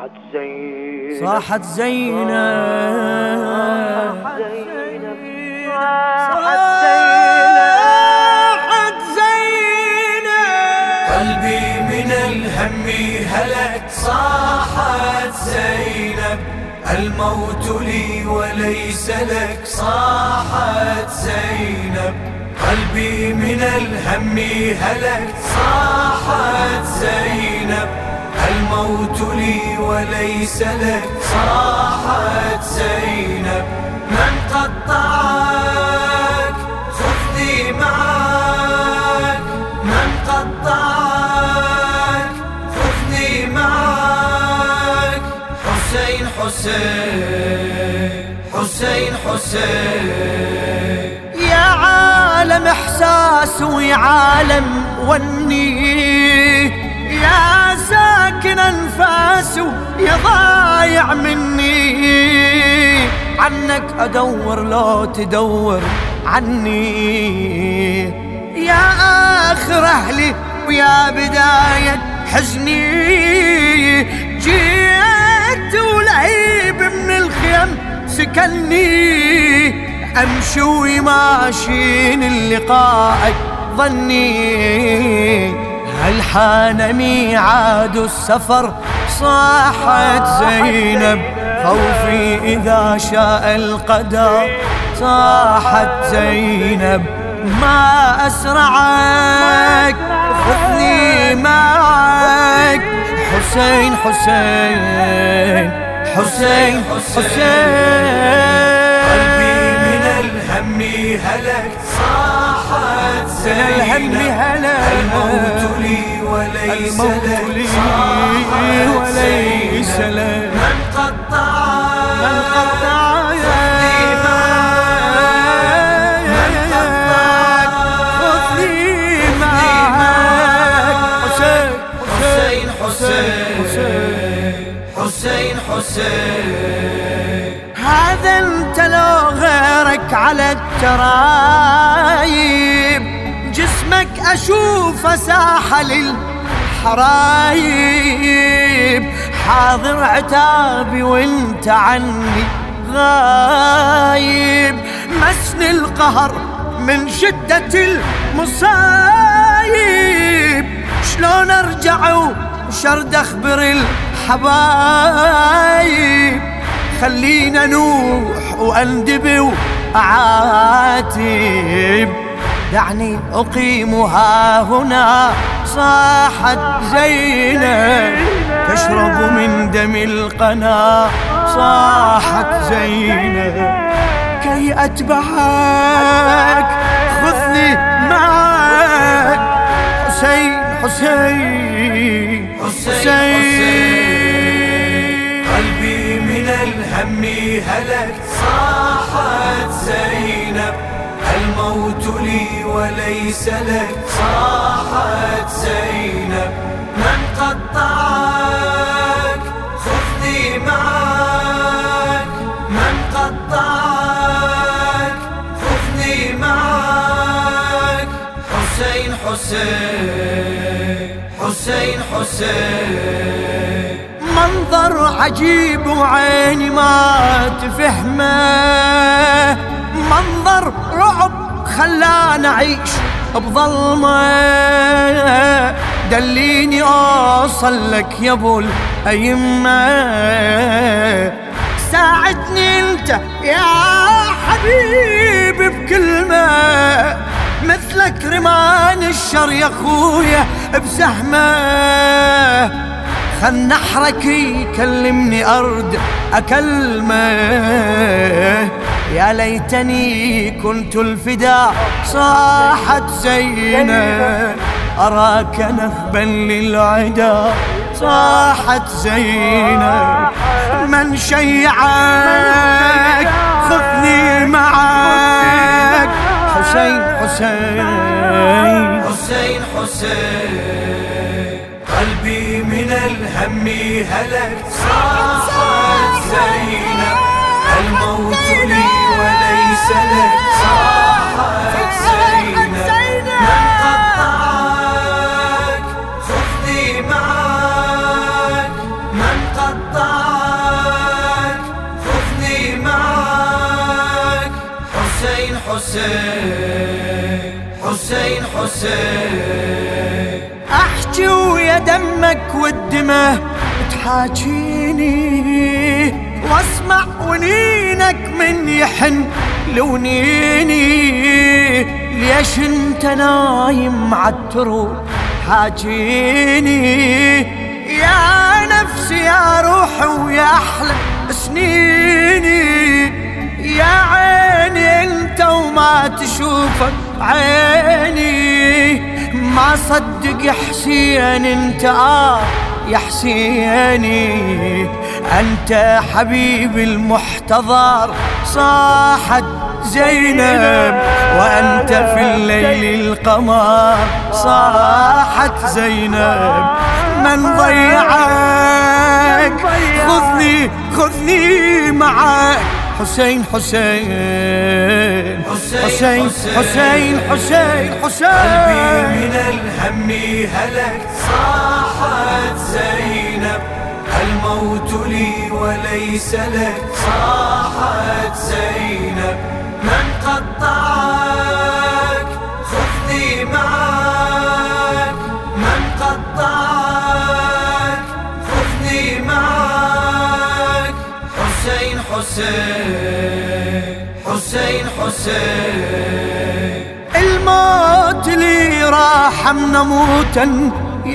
صاحت زينب. صاحت زينب. صاحت زينب. قلبي من الهم هلك صاحت زينب. الموت لي وليس لك. صاحت زينب. قلبي من الهم هلك صاحت زينب. الموت لي وليس لك. صاحت زينب من قطعك خذني معك. من قطعك خذني معك. حسين حسين حسين حسين. يا عالم إحساس ويا عالم وني يا ساكن انفاس يا ضايع مني. عنك أدور لو تدور عني. يا آخر أهلي ويا بداية حزني. جيت ولعيب من الخيم سكني أمشي وماشين اللقاء ظني. هل حان ميعاد السفر؟ صاحت زينب خوفي إذا شاء القدر. صاحت زينب ما أسرعك خذني معك. حسين حسين حسين حسين. قلبي من الهم هلك. صاحت الهم هلك الموت لي وليس لي وليس زينب. غيرك على الترايب جسمك اشوفه ساحة للحرايب حاضر عتابي وانت عني غايب. مسني القهر من شدة المصايب. شلون أرجع وشرد أخبر الحبايب؟ خلينا نوح وأندب واعاتب دعني أقيمها هنا. صاحت زينب تشرب من دم القنا. صاحت زينب كي أتبعك. خذني معك. حسين حسين حسين. قلبي من الهم هلك. صاحت لي وليس لك. صاحت زينب من قطعك؟ خذني معك. من قطعك؟ خذني معك. حسين حسين حسين حسين. منظر عجيب وعيني ما تفهمه. منظر رعب خلاني اعيش بظلمة. دليني أوصل لك يا أبو الأيمة ساعدني أنت يا حبيبي بكلمة. مثلك رمان الشر يا خويا بسهمه خل نحرك يكلمني أرد أكلمه. يا ليتني كنت الفداء صاحت زينب أراك نهبا للعدا صاحت زينب من شيعك خذني معك. حسين حسين. حسين حسين. قلبي من الهم هلك صاحت زينب الموت لي وليس لك صاحت زينب من قطعك خذني معك. من قطعك خذني معك. حسين حسين حسين حسين. احكي ويا دمك والدمه تحاجيني. واسمع ونينك من يحن لونيني. ليش انت نايم عالترو حاجيني يا نفسي يا روحي ويا أحلى سنيني. يا عيني انت وما تشوفك عيني. ما صدق يا حسين انت آه يا حسيني. أنت حبيبي المحتضر صاحت زينب وأنت في الليل القمر صاحت زينب. من ضيعك؟ خذني خذني معك. حسين حسين حسين حسين حسين حسين. قلبي من الهم هلك صاحت زينب. الموت لي وليس لك. صاحت زينب من قطعك خذني معك. من قطعك خذني معك. حسين حسين حسين حسين. الموت لي راح نموتا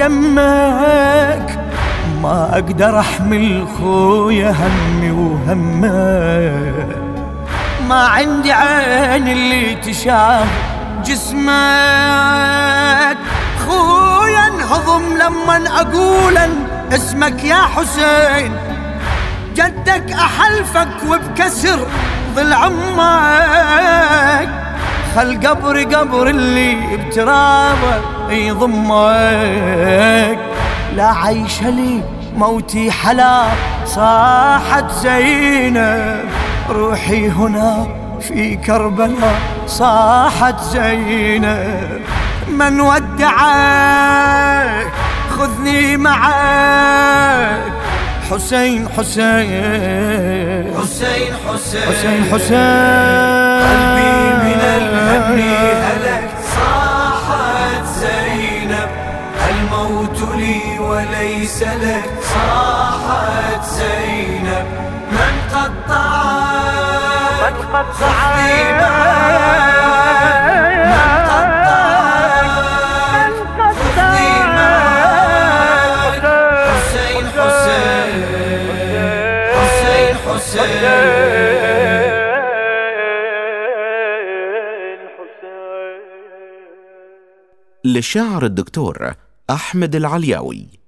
ما أقدر أحمل خويا همي وهمك ما عندي عين اللي تشاف جسمك. خويا انهضم لما اقولا اسمك يا حسين. جدك أحلفك وبكسر ظل عمك. خل قبر قبر اللي بترابه يضمك. لا عيش لي موتي حلا صاحت زينب روحي هنا في كربلاء صاحت زينب من ودعك؟ خذني معك. حسين حسين. حسين حسين. حسين حسين. قلبي من الهم هلك. لي وليس لك. صاحت زينب من معك من حسين للشاعر الدكتور أحمد العلياوي.